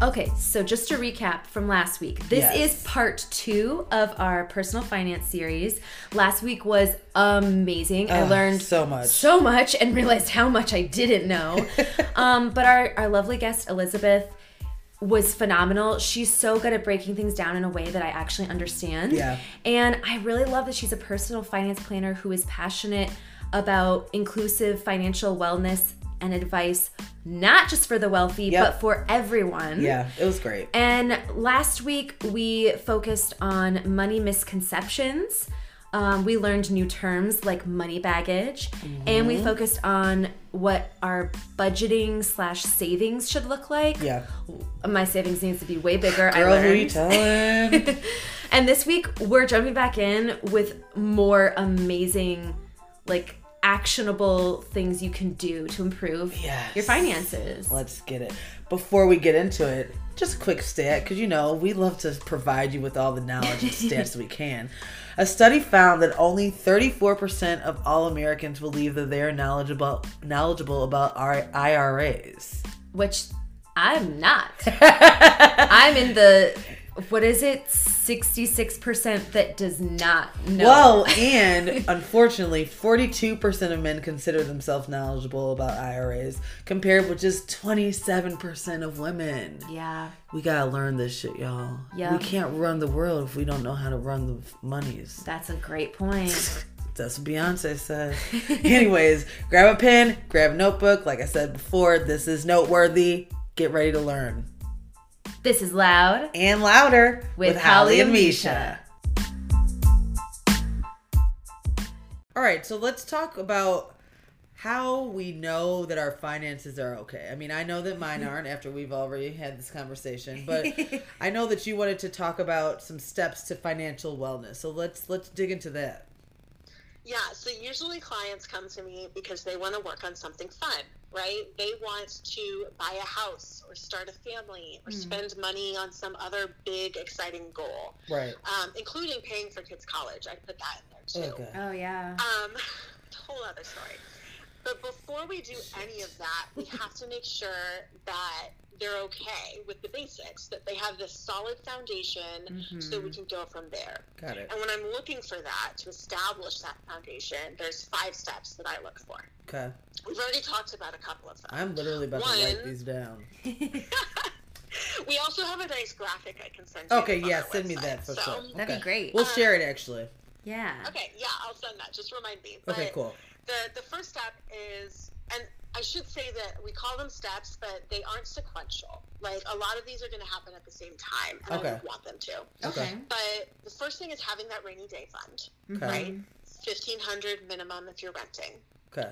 Okay, so just to recap from last week, this Yes. is part two of our personal finance series. Last week was amazing. I learned so much. so much, and realized how much I didn't know. um, but our, our lovely guest, Elizabeth, was phenomenal. She's so good at breaking things down in a way that I actually understand. Yeah. And I really love that she's a personal finance planner who is passionate about inclusive financial wellness and advice, not just for the wealthy, Yep. but for everyone. Yeah, it was great. And last week we focused on money misconceptions. Um, we learned new terms like money baggage, and we focused on what our budgeting slash savings should look like. Yeah. My savings needs to be way bigger. I Girl, who you learned. telling? And this week we're jumping back in with more amazing, like actionable things you can do to improve Yes. your finances. Let's get it. Before we get into it, just a quick stat, because you know we love to provide you with all the knowledge and stats we can. A study found that only 34% of all Americans believe that they are knowledgeable knowledgeable about our IRAs. which I'm not. I'm in the what is it? 66% that does not know. Well, and unfortunately, 42% of men consider themselves knowledgeable about IRAs, compared with just 27% of women. yeah. We gotta learn this shit, y'all. Yeah. We can't run the world if we don't know how to run the monies. That's a great point. That's what Beyonce said. Anyways, grab a pen, grab a notebook. Like I said before, this is noteworthy. Get ready to learn. This is loud. And louder With with, Hallie Hallie and and Misha. Misha. All right, so let's talk about how we know that our finances are okay. I mean, I know that mine aren't after we've already had this conversation, but I know that you wanted to talk about some steps to financial wellness. So let's let's dig into that. Yeah, so usually clients come to me because they want to work on something fun, right? They want to buy a house or start a family or spend money on some other big, exciting goal, Right. um, including paying for kids' college. I put that in there too. Okay. Oh yeah. Um, whole other story. But before we do any of that, we have to make sure that they're okay with the basics, that they have this solid foundation so mm-hmm. we can go from there. Got it. And when I'm looking for that, to establish that foundation, there's five steps that I look for. Okay. We've already talked about a couple of them. I'm literally about to write these down. we also have a nice graphic I can send you. Okay, yeah, our send me that for So- sure. That'd be great. We'll share it um, actually. yeah. Okay, yeah, I'll send that. Just remind me. Okay, cool. The the first step is, and I should say that we call them steps, but they aren't sequential. Like a lot of these are going to happen at the same time, and I Okay. don't want them to. Okay. But the first thing is having that rainy day fund, Okay. right? Fifteen hundred minimum if you're renting. Okay.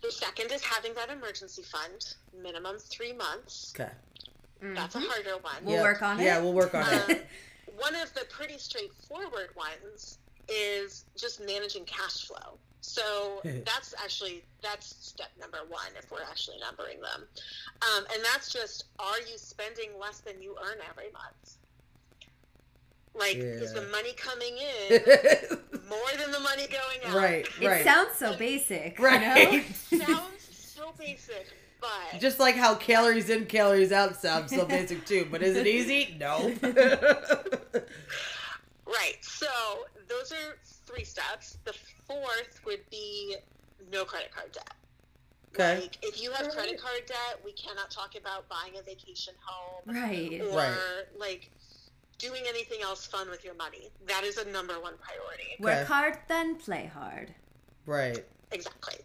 The second is having that emergency fund, minimum three months. Okay. That's a harder one. We'll work on it. Yeah, we'll work on Um, it. one of the pretty straightforward ones is just managing cash flow. So that's actually that's step number one if we're actually numbering them, um, and that's just are you spending less than you earn every month? Like is the money coming in more than the money going out? right, right. It sounds so basic. you right. know? Sounds so basic, but Just like how calories in, calories out sounds so basic too. But is it easy? No. Right. So those are three steps. The fourth would be no credit card debt. okay. Like if you have credit card debt, we cannot talk about buying a vacation home Right. or Right. like doing anything else fun with your money. That is a number one priority. Work hard, then play hard. Right. Exactly.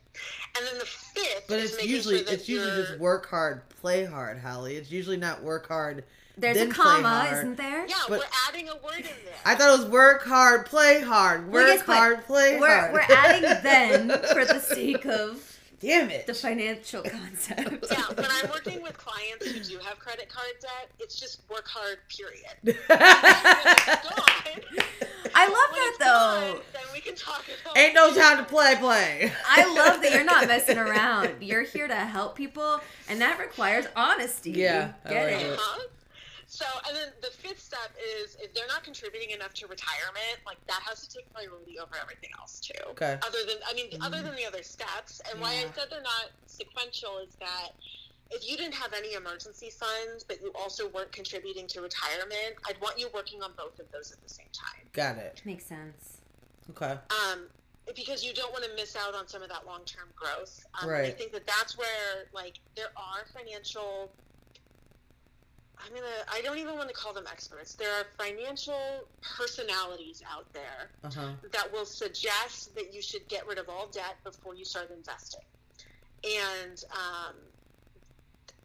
And then the fifth But is it's making usually sure that it's usually just work hard, play hard, Holly. It's usually not work hard. There's then a play comma, hard. isn't there? Yeah, but- we're adding a word in there. I thought it was work hard, play hard. Work guess hard, play We're, hard. we're adding then for the sake of Damn it. the financial concept. yeah, when I'm working with clients who do have credit card debt, it's just work hard, period. I love When that it's though. gone, then we can talk about Ain't no time to play, play. I love that you're not messing around. You're here to help people, and that requires honesty. Yeah, I get like it. it. Uh-huh. So, and then the fifth step is if they're not contributing enough to retirement, like that has to take priority over everything else too. Okay. Other than, I mean, other than the other steps, and why I said they're not sequential is that if you didn't have any emergency funds, but you also weren't contributing to retirement, I'd want you working on both of those at the same time. Got it. Makes sense. Okay. Um, because you don't want to miss out on some of that long term growth. Um, and I think that that's where, like, there are financial. I'm gonna. I don't even want to call them experts. There are financial personalities out there Uh huh. that will suggest that you should get rid of all debt before you start investing. And um,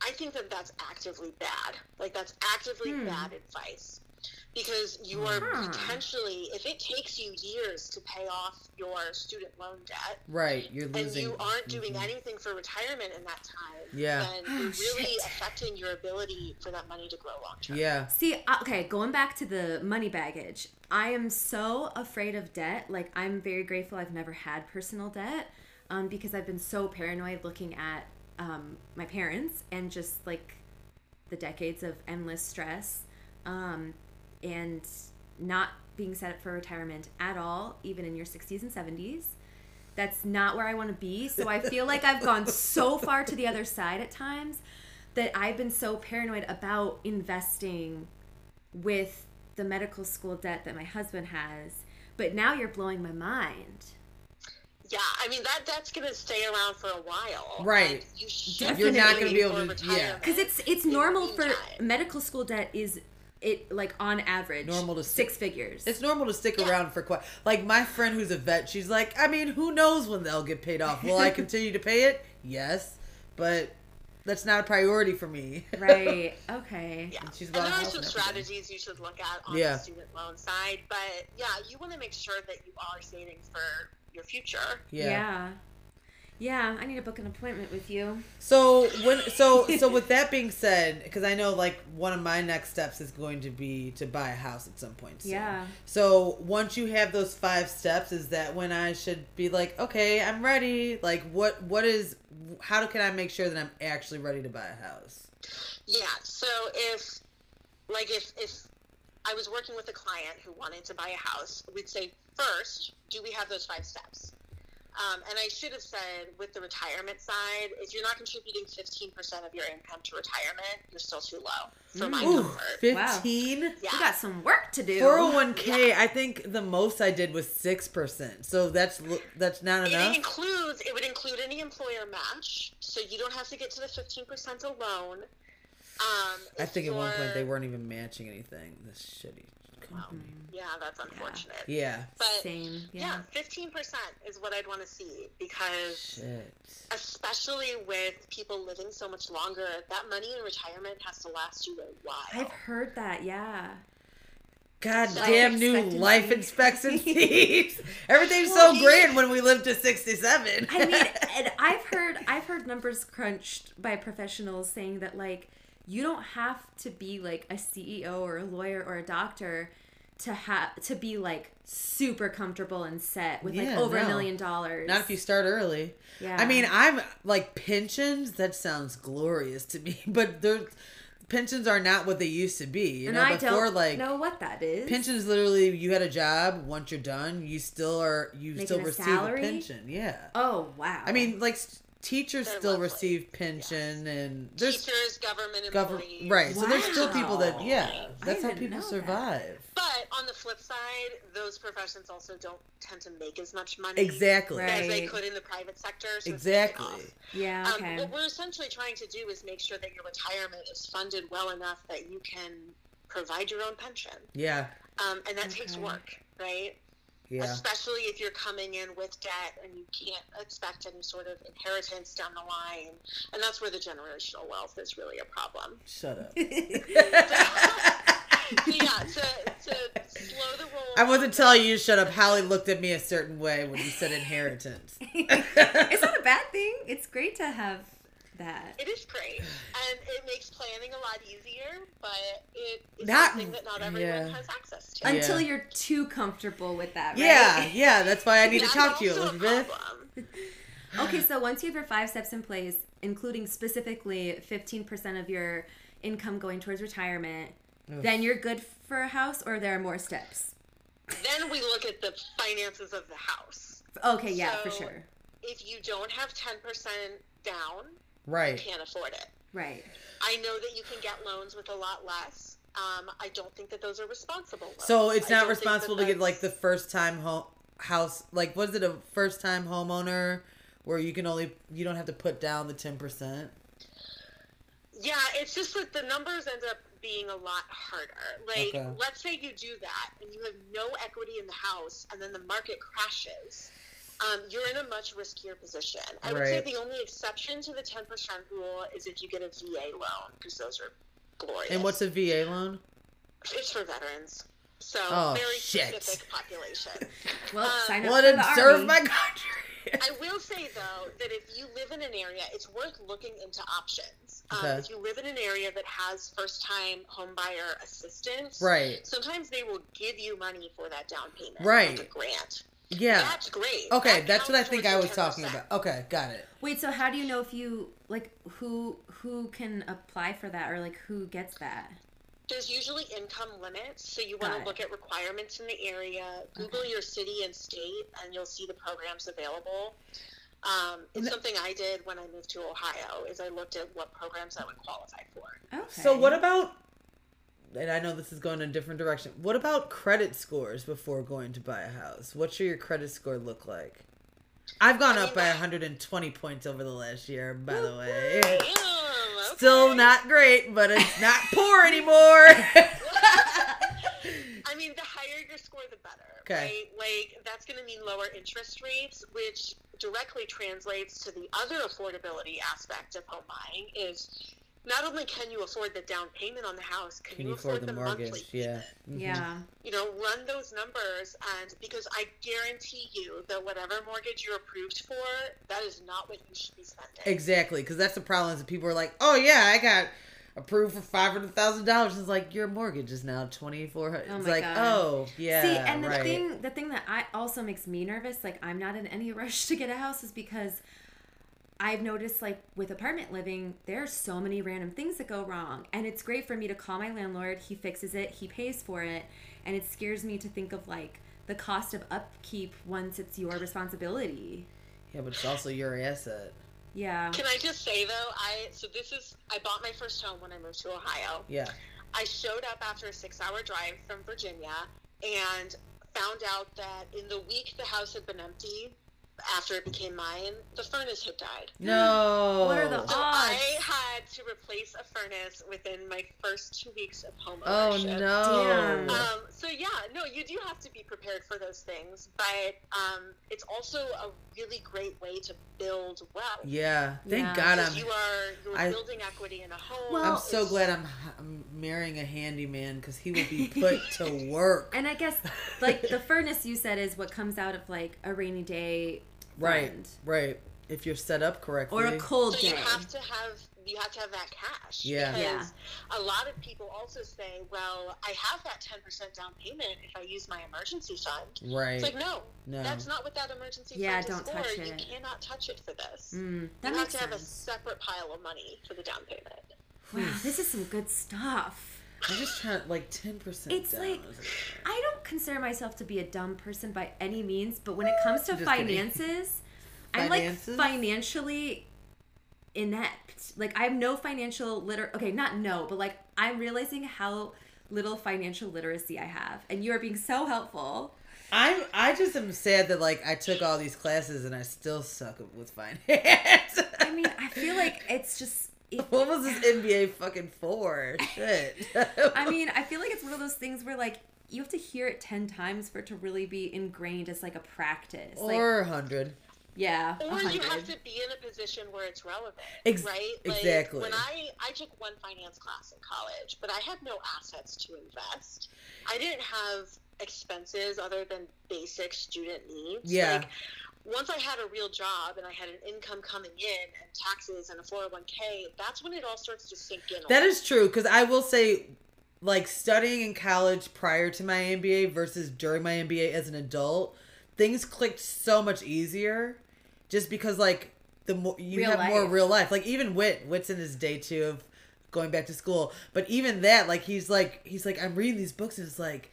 I think that that's actively bad. Like, that's actively Hmm. bad advice. Because you are Huh. potentially, if it takes you years to pay off your student loan debt, Right. You're losing and you aren't doing Mhm. anything for retirement in that time, Yeah. then Oh, you're really shit. affecting your ability for that money to grow long term. Yeah. See, uh, okay, going back to the money baggage, I am so afraid of debt. Like, I'm very grateful I've never had personal debt um, because I've been so paranoid looking at um, my parents and just like the decades of endless stress um, and not being set up for retirement at all, even in your 60s and 70s. That's not where I want to be. So I feel like I've gone so far to the other side at times that I've been so paranoid about investing with the medical school debt that my husband has. But now you're blowing my mind. Yeah, I mean that that's going to stay around for a while. Right. You should You're not gonna be able for to- yeah. Because it's it's normal for medical school debt is it like on average Normal to six figures. It's normal to stick Yeah. around for quite. Like my friend who's a vet, she's like, I mean, who knows when they'll get paid off? Will I continue to pay it? Yes, but that's not a priority for me. right. Okay. Yeah, And she's and there are some and everything. strategies you should look at on Yeah. the student loan side, but yeah, you want to make sure that you are saving for your future. yeah. Yeah. Yeah, I need to book an appointment with you. So when so so with that being said, because I know like one of my next steps is going to be to buy a house at some point. Soon. Yeah. So once you have those five steps, is that when I should be like, okay, I'm ready? Like, what what is? How can I make sure that I'm actually ready to buy a house? Yeah, so if like if if I was working with a client who wanted to buy a house, we'd say first, do we have those five steps? Um, and I should have said with the retirement side, if you're not contributing 15% of your income to retirement, you're still too low for my Ooh, comfort. Wow. fifteen. Yeah. We got some work to do. 401k, I think the most I did was 6%. So that's that's not It enough. includes it would include any employer match, so you don't have to get to the 15% alone. Um, I think at one point they weren't even matching anything. This shitty company. Mm-hmm. Yeah, that's unfortunate. Yeah. But Same. yeah, Yeah. fifteen percent is what I'd want to see because, Shit. especially with people living so much longer, that money in retirement has to last you a while. I've heard that. Yeah. God Life damn new expectancy. life expectancies. Everything's so Well, grand when we live to 67. I mean, and I've heard I've heard numbers crunched by professionals saying that like you don't have to be like a CEO or a lawyer or a doctor to have to be like super comfortable and set with like over a no. million dollars. Not if you start early. Yeah. I mean, I'm like pensions. That sounds glorious to me, but they're pensions are not what they used to be. You and know, I before don't like know what that is. pensions, literally, you had a job. Once you're done, you still are. You Making still receive a pension. Yeah. Oh wow. I mean, like teachers They're still lovely. receive pension, and there's Teachers, government government employees, right. So there's still people that yeah. That's how people know that. survive. But on the flip side, those professions also don't tend to make as much money Exactly. Right. as they could in the private sector. So Exactly. yeah. Okay. Um, what we're essentially trying to do is make sure that your retirement is funded well enough that you can provide your own pension. Yeah. Um, and that takes work, right? Yeah. Especially if you're coming in with debt and you can't expect any sort of inheritance down the line. And that's where the generational wealth is really a problem. Shut up. So, yeah, to, to slow the roll. I wasn't telling you to shut up. Hallie looked at me a certain way when you said inheritance. it's not a bad thing. It's great to have that. It is great, and it makes planning a lot easier, but it is Not- something that not everyone yeah. has access to. Yeah. Until you're too comfortable with that, right? Yeah, yeah, that's why I need to talk to you, Elizabeth. Okay, so once you have your five steps in place, including specifically 15% of your income going towards retirement, then you're good for a house or there are more steps? Then we look at the finances of the house. Okay, yeah, for sure. If you don't have 10% down, you Right. can't afford it. Right. I know that you can get loans with a lot less. Um, I don't think that those are responsible. Loans. So it's not don't that responsible to get like the first time home house like was it a first time homeowner where you can only you don't have to put down the 10%? Yeah, it's just that the numbers end up being a lot harder. Like, Okay. let's say you do that and you have no equity in the house, and then the market crashes. Um, you're in a much riskier position. I would say the only exception to the 10% rule is if you get a VA loan, because those are glorious. And what's a VA loan? It's for veterans. So, Oh, very shit. specific population. Well, Um, sign up What for to the serve army. my country. I will say though that if you live in an area, it's worth looking into options. Um, Okay. If you live in an area that has first-time homebuyer assistance, right. Sometimes they will give you money for that down payment, Right. like a grant. Yeah. That's great. Okay, That that's what I think I was talking about. Okay, got it. Wait, so how do you know if you like who who can apply for that or like who gets that? There's usually income limits, so you want to look at requirements in the area. Google your city and state, and you'll see the programs available. Um, it's No- something I did when I moved to Ohio. Is I looked at what programs I would qualify for. Okay. So what about and I know this is going in a different direction. What about credit scores before going to buy a house? What should your credit score look like? I've gone I up mean, by that- 120 points over the last year, by the way. Okay. Still not great, but it's not poor anymore. I mean, the higher your score, the better. Okay. Right? Like that's going to mean lower interest rates, which directly translates to the other affordability aspect of home buying. Is not only can you afford the down payment on the house, can, Can you afford the mortgage? monthly Yeah. payment? Mhm. Yeah. You know, run those numbers, and because I guarantee you that whatever mortgage you're approved for, that is not what you should be spending. Exactly, because that's the problem. Is that people are like, "Oh yeah, I got approved for five hundred thousand dollars." It's like your mortgage is now twenty four hundred. Oh it's my like, God. oh yeah, See, and the right. thing the thing that I also makes me nervous, like I'm not in any rush to get a house, is because I've noticed like with apartment living, there are so many random things that go wrong. And it's great for me to call my landlord, he fixes it, he pays for it, and it scares me to think of like the cost of upkeep once it's your responsibility. yeah, but it's also your asset. Yeah. Can I just say though, I so this is I bought my first home when I moved to Ohio. Yeah, I showed up after a six hour drive from Virginia and found out that in the week the house had been empty after it became mine, the furnace had died. no. What are the So odds? I had to replace a furnace within my first two weeks of home ownership. Oh no. Damn. Um, so yeah, no, you do have to be prepared for those things, but um, it's also a really great way to build wealth. yeah, thank Yeah. God I'm. you are you're I- building equity in a home. Well- I'm so It's- glad I'm, I'm marrying a handyman because he will be put to work. And I guess like the furnace you said is what comes out of like a rainy day Right, fund. right. If you're set up correctly. or a cold So day. you have to have you have to have that cash. Yeah. Because a lot of people also say, well, I have that ten percent down payment if I use my emergency fund. right. It's like no, no. that's not what that emergency Yeah, fund don't is for. touch You it. cannot touch it for this. Mm, that you have makes to have a separate pile of money for the down payment. Wow, this is some good stuff. I'm just trying like ten percent. It's like I don't consider myself to be a dumb person by any means, but when it comes to kidding. finances, I'm like financially inept. Like I have no financial liter okay, not no, but like I'm realizing how little financial literacy I have. And you are being so helpful. I'm. I just am sad that like I took all these classes and I still suck with finance. I mean, I feel like it's just what was this MBA fucking for? Shit. I mean, I feel like it's one of those things where like you have to hear it 10 times for it to really be ingrained as like a practice. like or hundred. yeah, Or a you have to be in a position where it's relevant, Ex- right? Like, exactly. When I I took one finance class in college, but I had no assets to invest. I didn't have expenses other than basic student needs. Yeah. Like, once I had a real job and I had an income coming in and taxes and a 401k, that's when it all starts to sink in. a That little is true because I will say, like studying in college prior to my MBA versus during my MBA as an adult, things clicked so much easier, just because like the more you Real have more life. real life. Like even Wit, Wit's in his day two of going back to school, but even that, like he's like he's like I'm reading these books and it's like.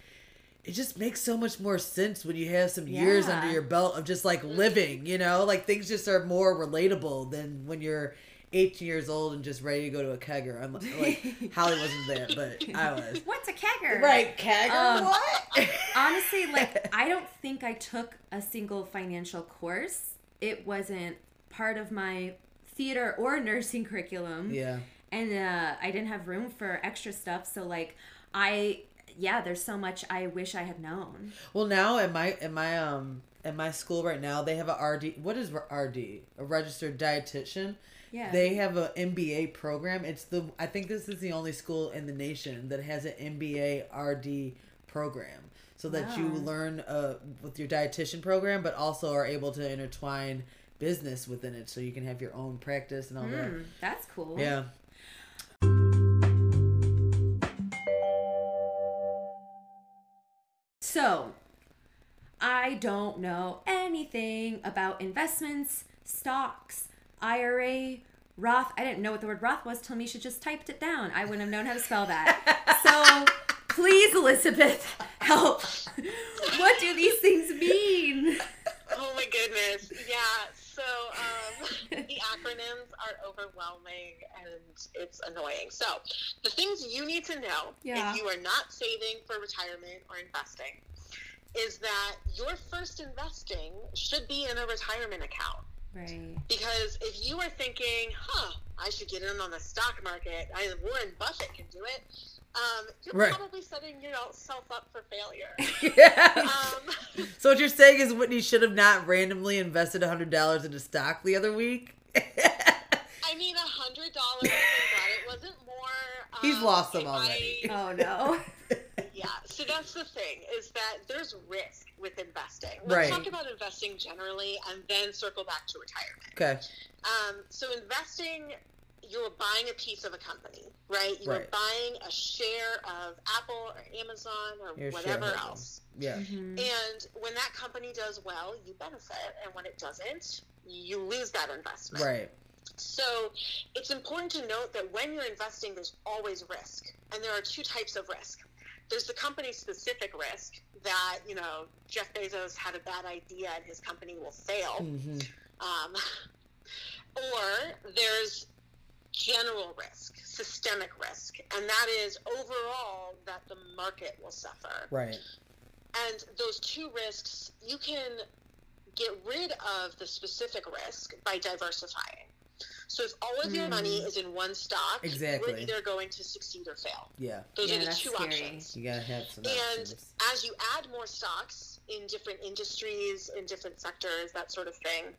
It just makes so much more sense when you have some years under your belt of just like living, you know? Like things just are more relatable than when you're 18 years old and just ready to go to a kegger. I'm like, Holly wasn't there, but I was. What's a kegger? Right, kegger? Um, what? Honestly, like I don't think I took a single financial course. It wasn't part of my theater or nursing curriculum. yeah. And uh, I didn't have room for extra stuff, so like I yeah, there's so much I wish I had known. Well, now at my at my um at my school right now, they have a RD. What is RD? A registered dietitian. Yeah. They have a MBA program. It's the I think this is the only school in the nation that has an MBA RD program, so that you learn uh with your dietitian program, but also are able to intertwine business within it, so you can have your own practice and all that. that's cool. Yeah. So, I don't know anything about investments, stocks, IRA, Roth. I didn't know what the word Roth was till Misha just typed it down. I wouldn't have known how to spell that. so, please, Elizabeth, help. what do these things mean? Oh my goodness. Yeah. So um, the acronyms are overwhelming and it's annoying. So the things you need to know Yeah. if you are not saving for retirement or investing is that your first investing should be in a retirement account. Right. Because if you are thinking, huh, I should get in on the stock market, I, Warren Buffett can do it, um, you're Right. probably setting yourself up for failure. Yeah. um, so what you're saying is Whitney should have not randomly invested hundred dollars into stock the other week. I mean, a hundred dollars. I'm it wasn't more. Um, He's lost them already. I- Oh, no. yeah. So that's the thing is that there's risk with investing. Let's Right. talk about investing generally, and then circle back to retirement. okay. Um, so investing, you're buying a piece of a company, right? You're Right. buying a share of Apple or Amazon or You're whatever else. Yeah. Mhm. And when that company does well, you benefit, and when it doesn't, you lose that investment. Right. So it's important to note that when you're investing, there's always risk. And there are two types of risk. There's the company specific risk that, you know, Jeff Bezos had a bad idea and his company will fail. hmm Um, or there's general risk, systemic risk. And that is overall that the market will suffer. Right. And those two risks, you can get rid of the specific risk by diversifying. So if all of your hmm. money is in one stock, Exactly. you're either going to succeed or fail. Yeah. Those Yeah, are the two scary. options. You gotta have some And options. as you add more stocks in different industries, in different sectors, that sort of thing,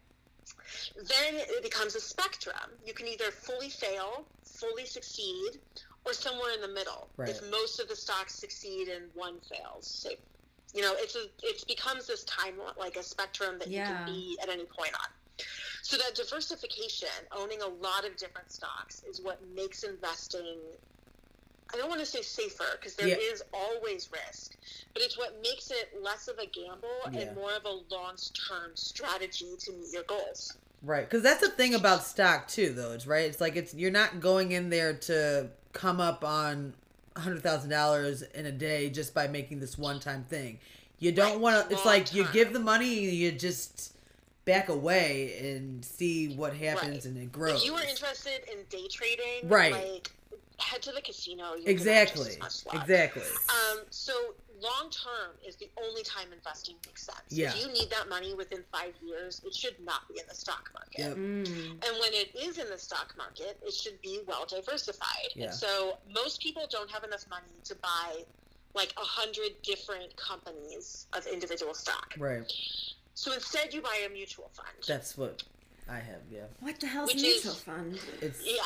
then it becomes a spectrum. You can either fully fail, fully succeed, or somewhere in the middle. Right. If most of the stocks succeed and one fails, say, you know, it's a, it becomes this time like a spectrum that you can be at any point on. So that diversification, owning a lot of different stocks, is what makes investing. I don't want to say safer because there is Yeah. always risk, but it's what makes it less of a gamble Yeah. and more of a long-term strategy to meet your goals. Right, because that's the thing about stock too, though. It's right. It's like it's you're not going in there to come up on a hundred thousand dollars in a day just by making this one time thing. You don't Right, want to. It's like you give the money, you just back away and see what happens, Right. and it grows. If you are interested in day trading, Right. like head to the casino. Exactly, Can have just as much luck. exactly. Um, so long term is the only time investing makes sense. Yeah. If you need that money within five years, it should not be in the stock market. Yep. Mm. And when it is in the stock market, it should be well diversified. Yeah. And so most people don't have enough money to buy like a hundred different companies of individual stock. Right. So instead, you buy a mutual fund. That's what I have. Yeah. What the hell's Which mutual is- fund? It's Yeah,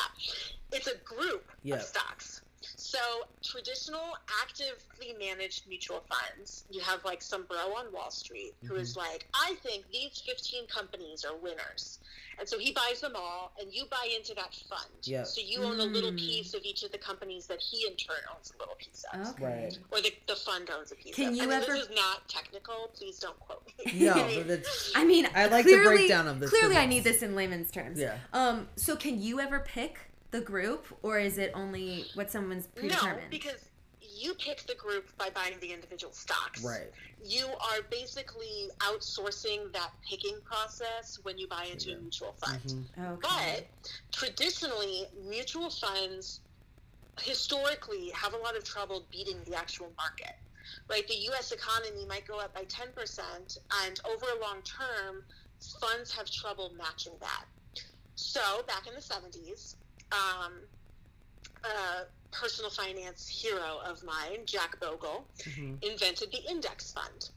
it's a group Yeah. of stocks. So traditional, actively managed mutual funds, you have like some bro on Wall Street who is Mm-hmm. like, I think these 15 companies are winners. And so he buys them all, and you buy into that fund. Yeah. So you own a little Mm. piece of each of the companies that he in turn owns a little piece of. Okay. Right. Or the, the fund owns a piece Can of. you I mean, ever- this is not technical. Please don't quote me. no, I mean, but it's I mean, I like the breakdown of this Clearly, I need this in layman's terms. Yeah. Um. So, can you ever pick the group, or is it only what someone's predetermined? No, predetermined? because you pick the group by buying the individual stocks. Right. You are basically outsourcing that picking process when you buy into a mutual fund. Mhm. Okay. But traditionally, mutual funds historically have a lot of trouble beating the actual market. Right? The US economy might go up by 10%, and over a long term, funds have trouble matching that. So, back in the 70s, um, a personal finance hero of mine, Jack Bogle, Mhm. invented the index fund,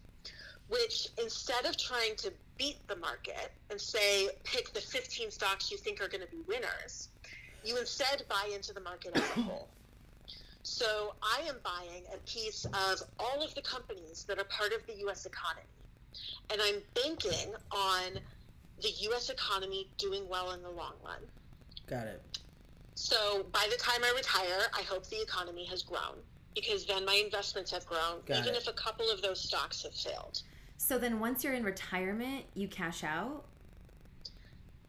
which instead of trying to beat the market and say, pick the 15 stocks you think are going to be winners, you instead buy into the market as a whole. So I am buying a piece of all of the companies that are part of the US economy. And I'm banking on the US economy doing well in the long run. Got it. So by the time I retire, I hope the economy has grown because then my investments have grown, Got even it. if a couple of those stocks have failed. So then once you're in retirement, you cash out?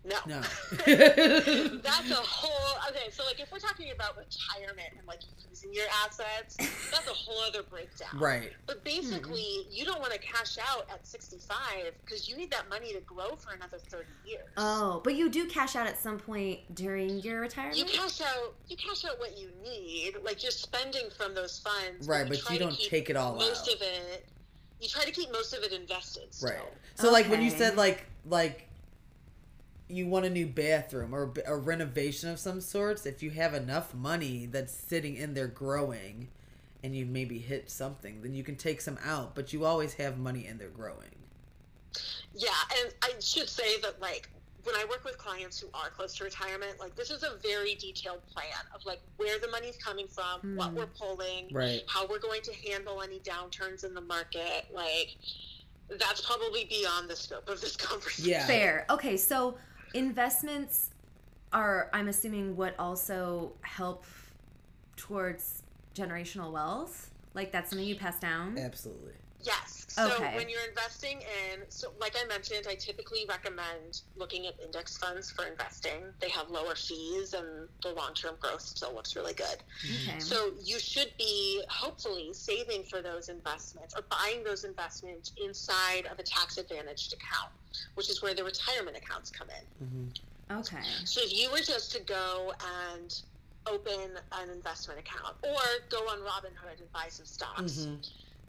No. No. that's a whole okay. So like if we're talking about retirement and like using your assets, that's a whole other breakdown. right. But basically, you don't want to cash out at 65 because you need that money to grow for another 30 years. Oh, but you do cash out at some point during your retirement? You cash out. You cash out what you need. Like you're spending from those funds. Right, but try you don't take it all most out. Most of it. You try to keep most of it invested. Still. Right. So like when you said like like you want a new bathroom or a renovation of some sorts, if you have enough money that's sitting in there growing and you maybe hit something, then you can take some out, but you always have money in there growing. Yeah, and I should say that like when I work with clients who are close to retirement, like this is a very detailed plan of like where the money's coming from, what Mm. we're pulling, Right. how we're going to handle any downturns in the market. Like that's probably beyond the scope of this conversation. Yeah. Fair. Okay, so investments are, I'm assuming, what also help towards generational wealth? Like that's something you pass down? Absolutely. Yes. So Okay. when you're investing in, so like I mentioned, I typically recommend looking at index funds for investing. They have lower fees and the long-term growth still looks really good. Okay. So you should be hopefully saving for those investments or buying those investments inside of a tax advantaged account, which is where the retirement accounts come in. Mm-hmm. okay. So if you were just to go and open an investment account or go on Robinhood and buy some stocks, hmm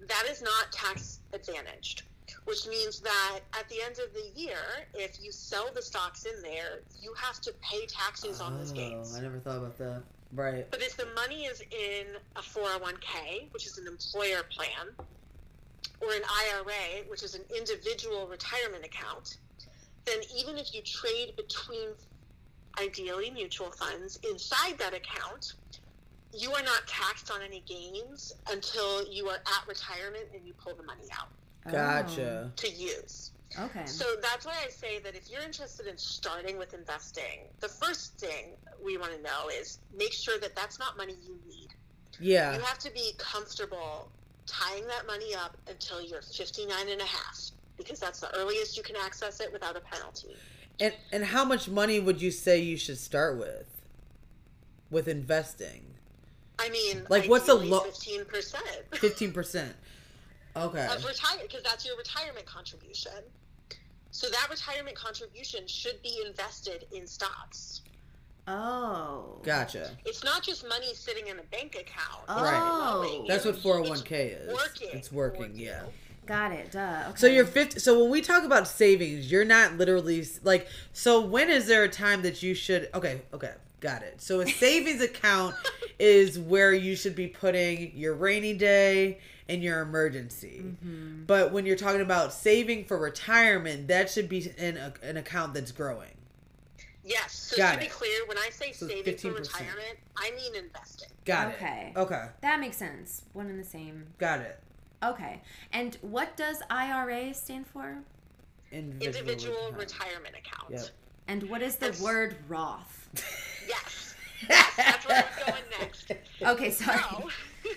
that is not tax advantaged. Which means that at the end of the year, if you sell the stocks in there, you have to pay taxes on those oh, gains. Oh, I never thought about that. Right. But if the money is in a 401k, which is an employer plan, or an IRA, which is an individual retirement account, then even if you trade between ideally mutual funds inside that account, you are not taxed on any gains until you are at retirement and you pull the money out Gotcha. Oh. to use. Oh, okay. So that's why I say that if you're interested in starting with investing, the first thing we want to know is make sure that that's not money you need. Yeah. You have to be comfortable tying that money up until you're 59 and a half because that's the earliest you can access it without a penalty. And and how much money would you say you should start with? With investing? I mean, Like, what's the low? 15% Fifteen percent. Okay. of retire because that's your retirement contribution. So that retirement contribution should be invested in stocks. oh. Gotcha. It's not just money sitting in a bank account. Oh. Right. That's what four hundred one k is. working It's working. for you. Yeah. Got it. Duh. Okay. So you're 50 so when we talk about savings, you're not literally like so when is there a time that you should Okay, okay. Got it. So a savings account is where you should be putting your rainy day and your emergency. Mhm. But when you're talking about saving for retirement, that should be in a, an account that's growing. Yes. So Got to be it. clear, when I say So saving for 15%. retirement, I mean investing. Got Okay. it. Okay. Okay. That makes sense. One and the same. Got it. Okay. And what does IRA stand for? Individual, Individual retirement. retirement account. Yep. And what is the That's- word Roth? Yes. Yes, that's where I was going next. Okay, sorry. So,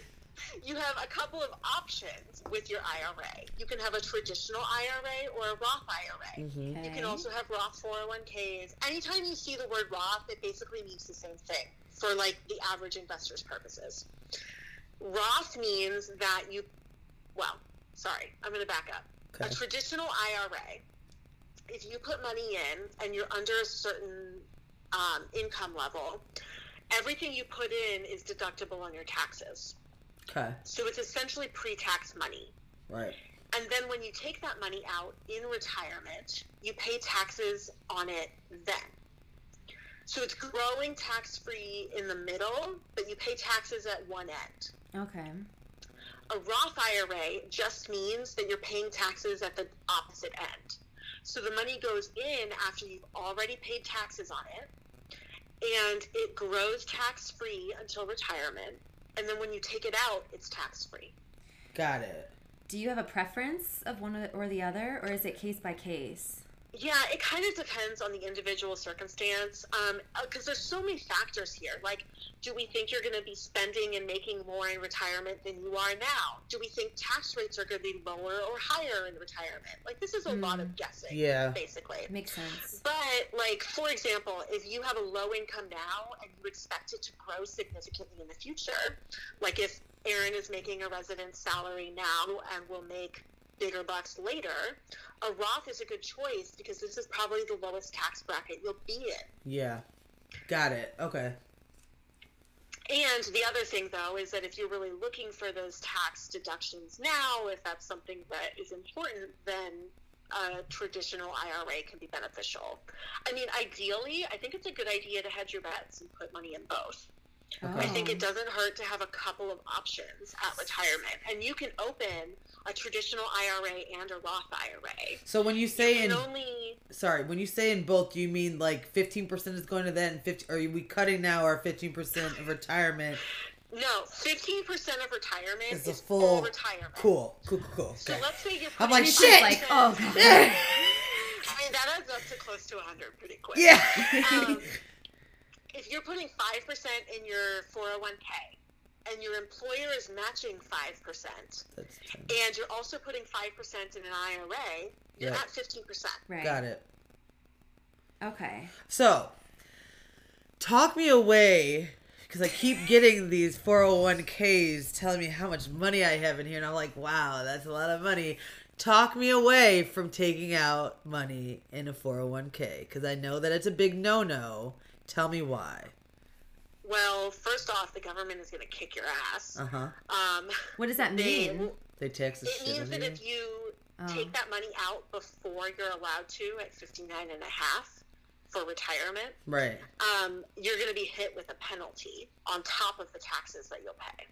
you have a couple of options with your IRA. You can have a traditional IRA or a Roth IRA. Mhm. Okay. You can also have Roth 401ks. Anytime you see the word Roth, it basically means the same thing for like the average investor's purposes. Roth means that you, well, sorry, I'm going to back up. Okay. A traditional IRA, if you put money in and you're under a certain um, income level, everything you put in is deductible on your taxes. Okay. So it's essentially pre tax money. Right. And then when you take that money out in retirement, you pay taxes on it then. So it's growing tax free in the middle, but you pay taxes at one end. Okay. A Roth IRA just means that you're paying taxes at the opposite end. So the money goes in after you've already paid taxes on it, and it grows tax free until retirement. And then when you take it out, it's tax free. Got it. Do you have a preference of one or the other, or is it case by case? Yeah, it kind of depends on the individual circumstance. Um, uh, because there's so many factors here. Like, do we think you're going to be spending and making more in retirement than you are now? Do we think tax rates are going to be lower or higher in retirement? Like, this is a lot of hmm. guessing. Yeah. Basically. Makes sense. But, like, for example, if you have a low income now and you expect it to grow significantly in the future, like if Aaron is making a residence salary now and will make bigger bucks later, a Roth is a good choice because this is probably the lowest tax bracket you'll be in. Yeah. Got it. Okay. And the other thing, though, is that if you're really looking for those tax deductions now, if that's something that is important, then a traditional IRA can be beneficial. I mean, ideally, I think it's a good idea to hedge your bets and put money in both. I think Oh. it doesn't hurt to have a couple of options at retirement. And you can open a traditional IRA and a Roth IRA. So when you You say can in only sorry, when you say in both, do you mean like fifteen percent is going to that and fifty? Are we cutting now our fifteen percent of retirement? no, fifteen percent of retirement is a full full- retirement. Cool. Cool. Cool. cool. So Okay. let's say you're I'm like, shit! like, oh god. I mean, that adds up to close to 100 pretty quick. yeah. Um, if you're putting 5% in your 401k and your employer is matching 5%, and you're also putting 5% in an IRA, you're Yeah. at 15%. Right. Got it. Okay. So, talk me away because I keep getting these 401ks telling me how much money I have in here, and I'm like, wow, that's a lot of money. Talk me away from taking out money in a 401k because I know that it's a big no no. Tell me why. Well, first off, the government is going to kick your ass. Uh huh. Um, What does that mean? They tax the it shit means that you. if you Oh. take that money out before you're allowed to at 59 and a half for retirement, Right. um, you're going to be hit with a penalty on top of the taxes that you'll pay.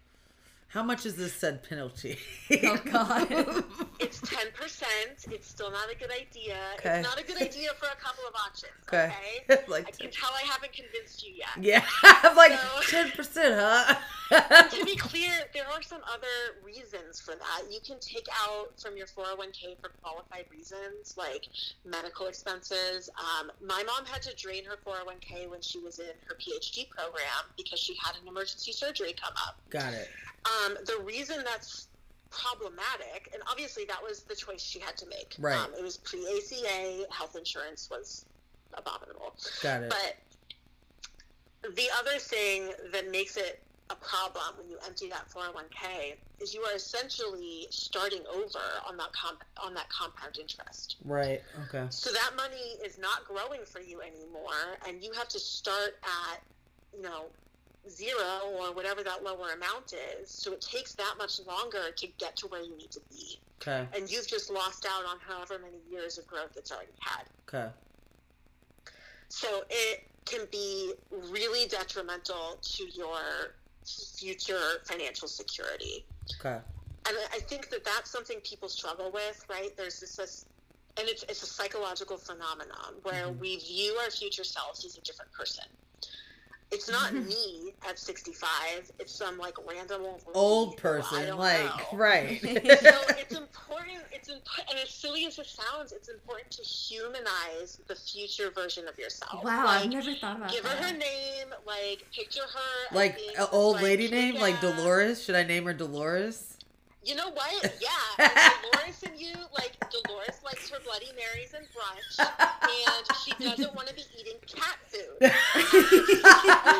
How much is this said penalty? Oh, God. It's 10%. It's still not a good idea. Okay. It's not a good idea for a couple of options. Okay. Okay. like, I can tell I haven't convinced you yet. yeah. I'm like, So- 10%, huh? to be clear, there are some other reasons for that. You can take out from your 401k for qualified reasons like medical expenses. Um, my mom had to drain her 401k when she was in her PhD program because she had an emergency surgery come up. Got it. Um, the reason that's problematic, and obviously that was the choice she had to make. Right. Um, it was pre ACA, health insurance was abominable. Got it. But the other thing that makes it a problem when you empty that 401k is you are essentially starting over on that comp- on that compound interest. Right. Okay. So that money is not growing for you anymore, and you have to start at, you know, zero or whatever that lower amount is. So it takes that much longer to get to where you need to be, Okay. and you've just lost out on however many years of growth it's already had. Okay. So it can be really detrimental to your future financial security. Okay. And I think that that's something people struggle with, right? There's this, this and it's, it's a psychological phenomenon where Mhm. we view our future selves as a different person. It's not me at 65. It's some like random old, Old person, like, know. right. so it's important. It's imp- and as silly as it sounds, it's important to humanize the future version of yourself. Wow, like, I've never thought about that. give her that. her name. Like picture her. like an old like, lady name, like Dolores. Should I name her Dolores? You know what? Yeah, Dolores and you like Dolores likes her Bloody Marys and brunch, and she doesn't want to be eating cat food.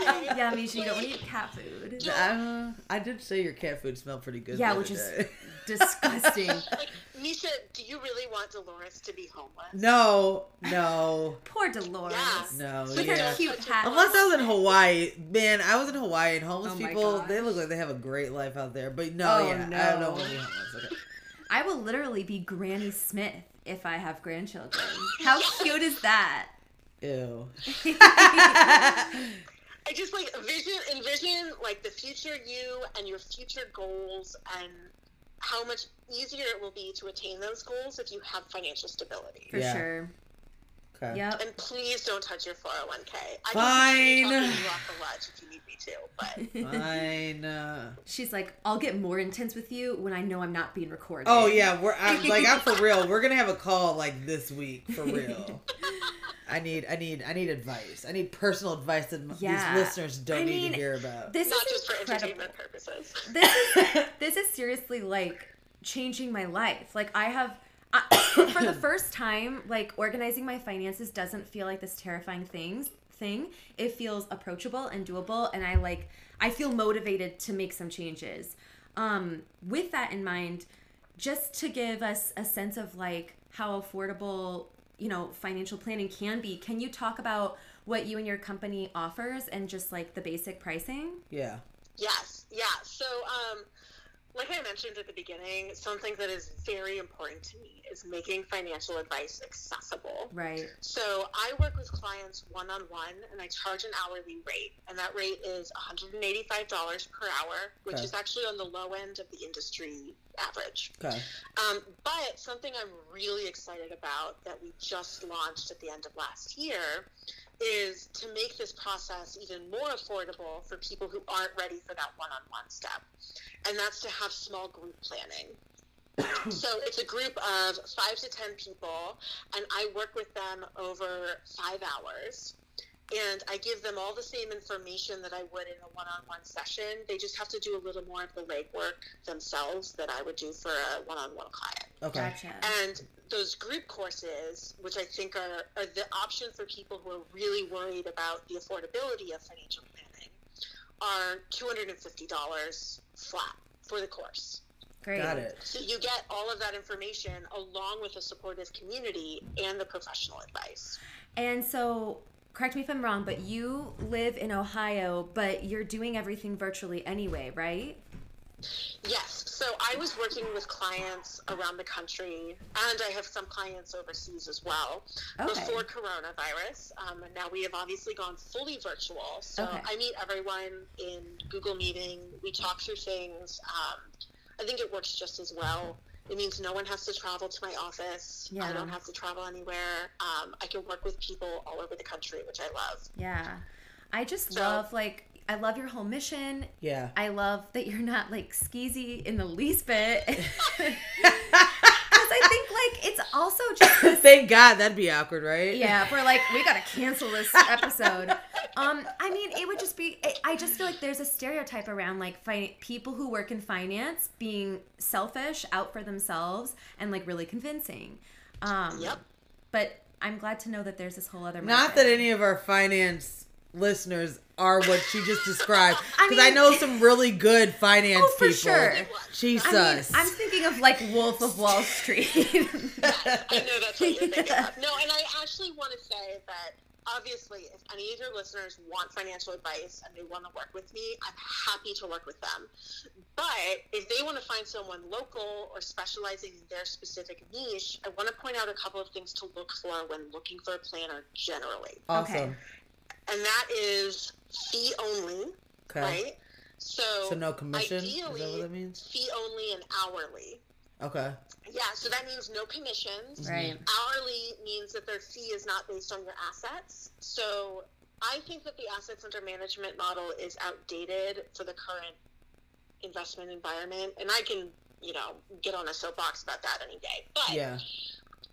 Okay? yeah, Misha, you don't want to eat cat food. Uh, I did say your cat food smelled pretty good. Yeah, the which other is day. disgusting. Like, Misha, do you really want Dolores to be homeless? no, no, Poor Dolores. no. With yeah. her cute hat. Unless I was in Hawaii, man, I was in Hawaii and homeless Oh people, gosh. they look like they have a great life out there. But no, Oh, yeah, I don't no. want to be homeless. Okay. I will literally be Granny Smith if I have grandchildren. How cute is that? Ew. I just like vision, envision like the future you and your future goals and how much easier it will be to attain those goals if you have financial stability. For Yeah. sure. Okay. Yep. And please don't touch your 401k. I Fine. can continue talking you off the ledge if you need me to, but Fine. Uh, She's like, I'll get more intense with you when I know I'm not being recorded. oh yeah, we're I'm, like I'm for real. We're gonna have a call like this week for real. I need I need I need advice. I need personal advice that Yeah. these listeners don't I need to hear about. This not is just for entertainment purposes. This is this is seriously like changing my life. Like I have I, for the first time, like organizing my finances doesn't feel like this terrifying things thing. It feels approachable and doable, and I like I feel motivated to make some changes. Um, with that in mind, just to give us a sense of like how affordable you know financial planning can be can you talk about what you and your company offers and just like the basic pricing Yeah. Yes, yeah. So, um, like I mentioned at the beginning, something that is very important to me is making financial advice accessible. right So I work with clients one on one, and I charge an hourly rate, and that rate is $185 per hour, which Okay. is actually on the low end of the industry average. Okay. Um, but something I'm really excited about that we just launched at the end of last year is to make this process even more affordable for people who aren't ready for that one-on-one step, and that's to have small group planning. so it's a group of five to ten people, and I work with them over five hours. And I give them all the same information that I would in a one-on-one session. They just have to do a little more of the legwork themselves that I would do for a one-on-one client. Okay. gotcha And those group courses, which I think are, are the option for people who are really worried about the affordability of financial planning, are $250 flat for the course. Great. Got it. So you get all of that information along with a supportive community and the professional advice. And so, correct me if I'm wrong, but you live in Ohio, but you're doing everything virtually anyway, right? Yes. So I was working with clients around the country, and I have some clients overseas as well. Okay. Before coronavirus, um, and now we have obviously gone fully virtual. So Okay. I meet everyone in Google Meeting. We talk through things. Um, I think it works just as well. It means no one has to travel to my office. Yeah. I don't have to travel anywhere. Um, I can work with people all over the country, which I love. Yeah. I just So- love, like, I love your whole mission. Yeah. I love that you're not, like, skeezy in the least bit. Because I think, like, it's also just this Thank God that'd be awkward, right? yeah, if we're like, we gotta cancel this episode. Um, I mean, it would just be. I- I just feel like there's a stereotype around like fi- people who work in finance being selfish, out for themselves, and like really convincing. Um, Yep. But I'm glad to know that there's this whole other. Not market. that any of our finance listeners are what she just described, because I, mean- know some really good finance Oh, for people. sure. Jesus. I mean, I'm thinking of like Wolf of Wall Street. I know that's what you're thinking of. No, and I actually want to say that obviously, if any of your listeners want financial advice and they want to work with me, I'm happy to work with them. But if they want to find someone local or specializing in their specific niche, I want to point out a couple of things to look for when looking for a planner generally. awesome. okay. And that is fee only, Okay. right? So, So no commission? Is that what that means? fee only and hourly. Okay. Yeah, so that means no commissions. Mhm. right. Hourly means that their fee is not based on your assets. So I think that the assets under management model is outdated for the current investment environment. And I can, you know, get on a soapbox about that any day. But Yeah.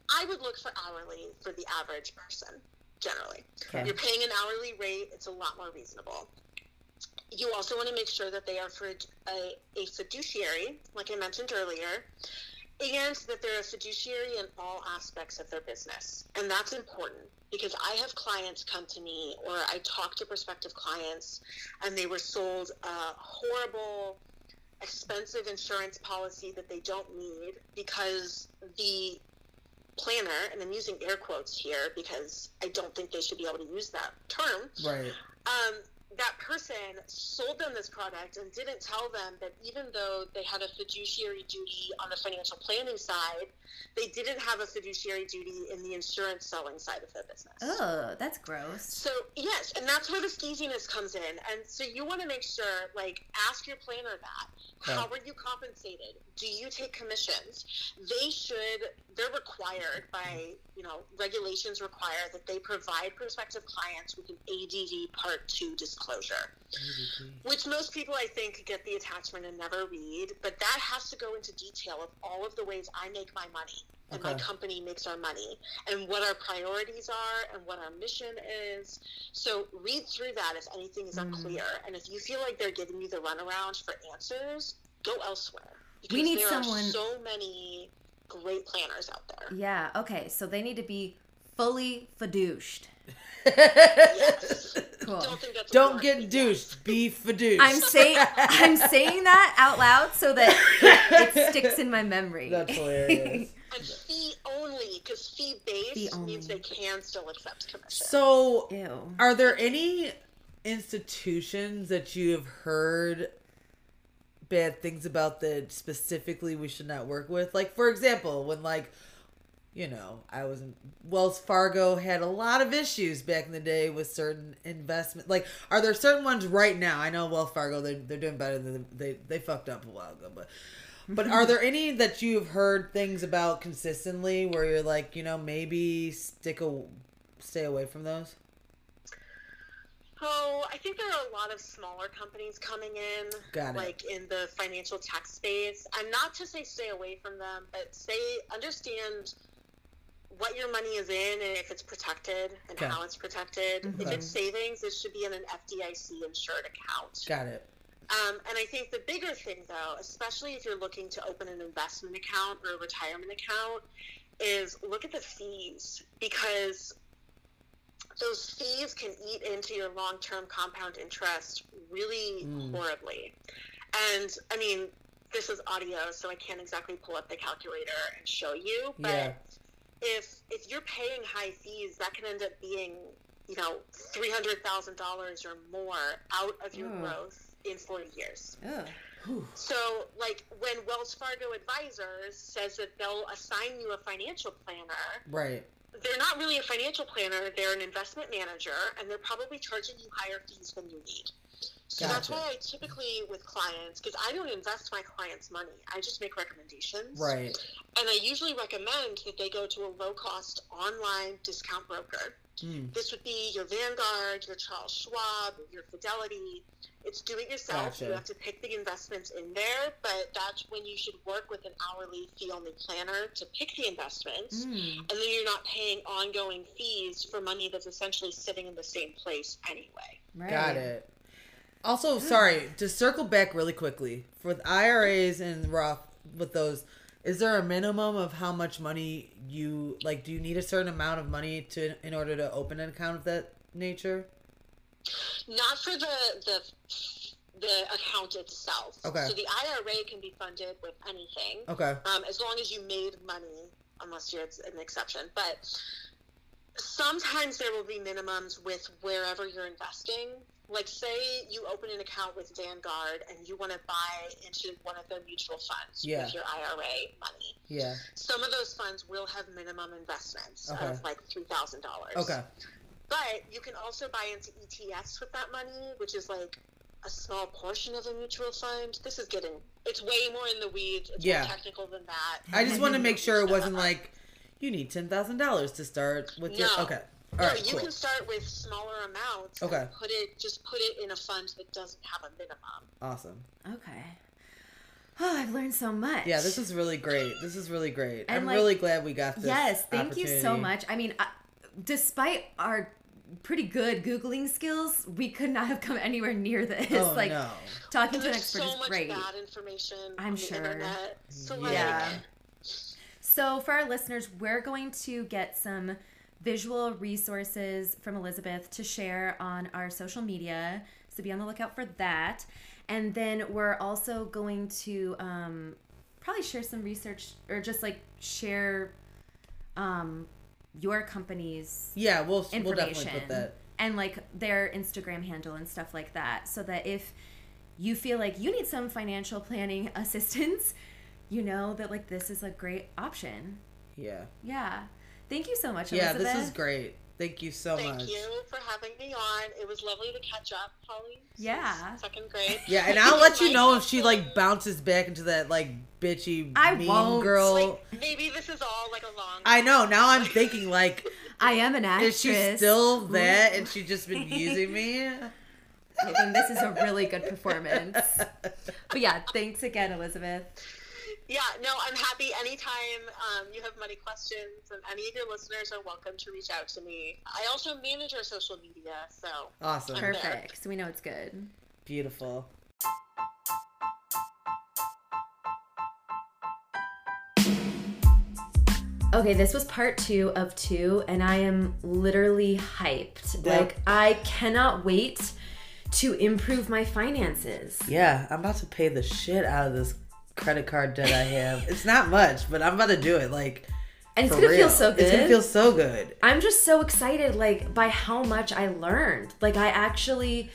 I would look for hourly for the average person, generally. Okay. You're paying an hourly rate, it's a lot more reasonable. You also want to make sure that they are for a, a fiduciary, like I mentioned earlier. and that they're a fiduciary in all aspects of their business. And that's important because I have clients come to me or I talk to prospective clients and they were sold a horrible, expensive insurance policy that they don't need because the planner, and I'm using air quotes here because I don't think they should be able to use that term. Right. Um, that person sold them this product and didn't tell them that even though they had a fiduciary duty on the financial planning side, they didn't have a fiduciary duty in the insurance selling side of their business. Oh, that's gross. So yes, and that's where the skeeziness comes in. And so you want to make sure, like, ask your planner that. How are you compensated? Do you take commissions? They should. They're required by you know regulations require that they provide prospective clients with an ADV Part Two disclosure, which most people I think get the attachment and never read. But that has to go into detail of all of the ways I make my money and my company makes our money and what our priorities are and what our mission is. So read through that if anything is Mm. unclear. And if you feel like they're giving you the runaround for answers, go elsewhere. We need there someone- Are so many great planners out there. Yeah, okay. So they need to be fully fiduced. Yes. Cool. Don't think that's Don't get but douched. Be fiduced. I'm saying I'm saying that out loud so that it, it sticks in my memory. That's hilarious. And fee only, because fee based Fee means they can still accept commission. So, Ew. are there any institutions that you have heard bad things about that specifically we should not work with? Like, for example, when like you know, I was Wells Fargo had a lot of issues back in the day with certain investment. Like, are there certain ones right now? I know Wells Fargo they they're doing better than they they fucked up a while ago, but but are there any that you've heard things about consistently where you're like, you know, maybe stick a stay away from those? Oh, I think there are a lot of smaller companies coming in, Got it. like in the financial tech space. And not to say stay away from them, but say understand what your money is in and if it's protected and Okay. how it's protected. If it's savings, it should be in an FDIC insured account. Got it. Um, and I think the bigger thing, though, especially if you're looking to open an investment account or a retirement account, is look at the fees because those fees can eat into your long term compound interest really Mm. horribly. And I mean, this is audio, so I can't exactly pull up the calculator and show you, but Yeah. If if you're paying high fees, that can end up being, you know, three hundred thousand dollars or more out of your Mm. growth in forty years. Ugh. So, like when Wells Fargo Advisors says that they'll assign you a financial planner, Right. they're not really a financial planner, they're an investment manager, and they're probably charging you higher fees than you need. So that's why I typically, with clients, because I don't invest my clients' money, I just make recommendations. Right. And I usually recommend that they go to a low cost online discount broker. Mm. This would be your Vanguard, your Charles Schwab, your Fidelity. It's do it yourself. Gotcha. You have to pick the investments in there, but that's when you should work with an hourly fee only planner to pick the investments. Mm. And then you're not paying ongoing fees for money that's essentially sitting in the same place anyway. Right. Got it. Also, sorry, to circle back really quickly, for IRAs and Roth with those, is there a minimum of how much money you like do you need a certain amount of money to in order to open an account of that nature? Not for the the the account itself. Okay. So the IRA can be funded with anything. Okay. um, as long as you made money, unless you're an exception. But sometimes there will be minimums with wherever you're investing. Like, say you open an account with Vanguard and you want to buy into one of their mutual funds Yeah. with your IRA money. Yeah. Some of those funds will have minimum investments Okay. of like three thousand dollars. Okay. But you can also buy into ETFs with that money, which is like a small portion of a mutual fund. This is getting it's way more in the weeds. It's Yeah. more technical than that. I just want to make sure it wasn't like you need ten thousand dollars to start with your okay. All No, right. you Cool. can start with smaller amounts. Okay. And put it just put it in a fund that doesn't have a minimum. Awesome. Okay. Oh, I've learned so much. Yeah, this is really great. This is really great. And, I'm like- really glad we got this. Yes, thank you so much. I mean, I, despite our pretty good googling skills, we could not have come anywhere near this. Oh like no. talking to an expert so is much great. bad information I'm on the sure. internet. So like Yeah. So, for our listeners, we're going to get some visual resources from Elizabeth to share on our social media. So, be on the lookout for that. And then we're also going to um, probably share some research or just like share um, your company's Yeah, we'll we'll definitely put that. and like their Instagram handle and stuff like that, so that if you feel like you need some financial planning assistance, you know that like this is a great option. Yeah. Yeah. Thank you so much, Yeah, Elizabeth. this is great. Thank you so Thank much. Thank you for having me on. It was lovely to catch up, Holly. Yeah. Second grade. Yeah, and I'll let you know if she like bounces back into that like bitchy I mean won't. girl. Like, maybe this is all like a long. I know. Now I'm thinking like, I am an actress. is she still that and she just been using me? then this is a really good performance. But yeah, thanks again, Elizabeth. Yeah, no, I'm happy anytime um, you have money questions, and any of your listeners are welcome to reach out to me. I also manage our social media, so Awesome. I'm there. Perfect. So we know it's good. Beautiful. Okay, this was part two of two, and I am literally hyped. Yeah. Like, I cannot wait to improve my finances. Yeah, I'm about to pay the shit out of this credit card debt I have. it's not much, but I'm about to do it. Like, And it's gonna feel so good. It's gonna feel so good. I'm just so excited, like, by how much I learned. Like, I actually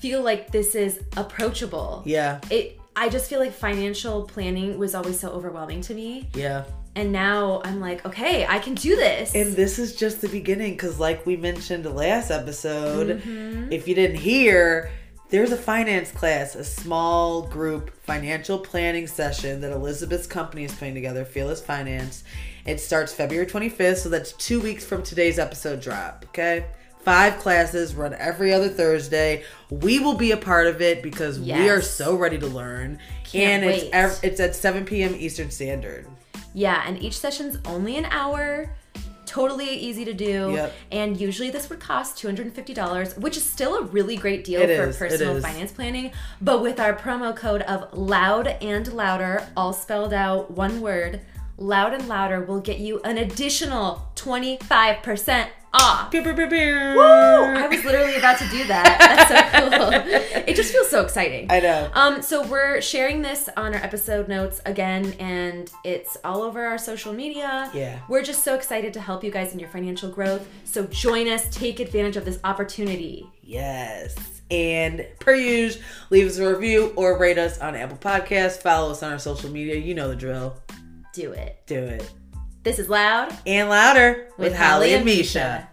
feel like this is approachable. Yeah, It, I just feel like financial planning was always so overwhelming to me. yeah. And now I'm like, okay, I can do this. And this is just the beginning because, like we mentioned last episode, Mm-hmm. if you didn't hear, there's a finance class, a small group financial planning session that Elizabeth's company is putting together, Fearless Finance. It starts February 25th, so that's two weeks from today's episode drop, okay? Five classes run every other Thursday. We will be a part of it because we are so ready to learn. Can't and it's wait. ev- it's at 7 p.m. Eastern Standard. Yeah, and each session's only an hour. Totally easy to do. Yep. And usually this would cost $250, which is still a really great deal It for is, personal finance planning. But with our promo code of loud and louder, all spelled out one word, loud and louder will get you an additional 25% off. Pew, pew, pew. Woo! I was literally about to do that. That's so cool. it just feels so exciting. I know. Um, so we're sharing this on our episode notes again, and it's all over our social media. Yeah. We're just so excited to help you guys in your financial growth. So join us, take advantage of this opportunity. Yes. And per usual, leave us a review or rate us on Apple Podcasts. Follow us on our social media. You know the drill. Do it. Do it. This is Loud And louder with, with Holly and Misha.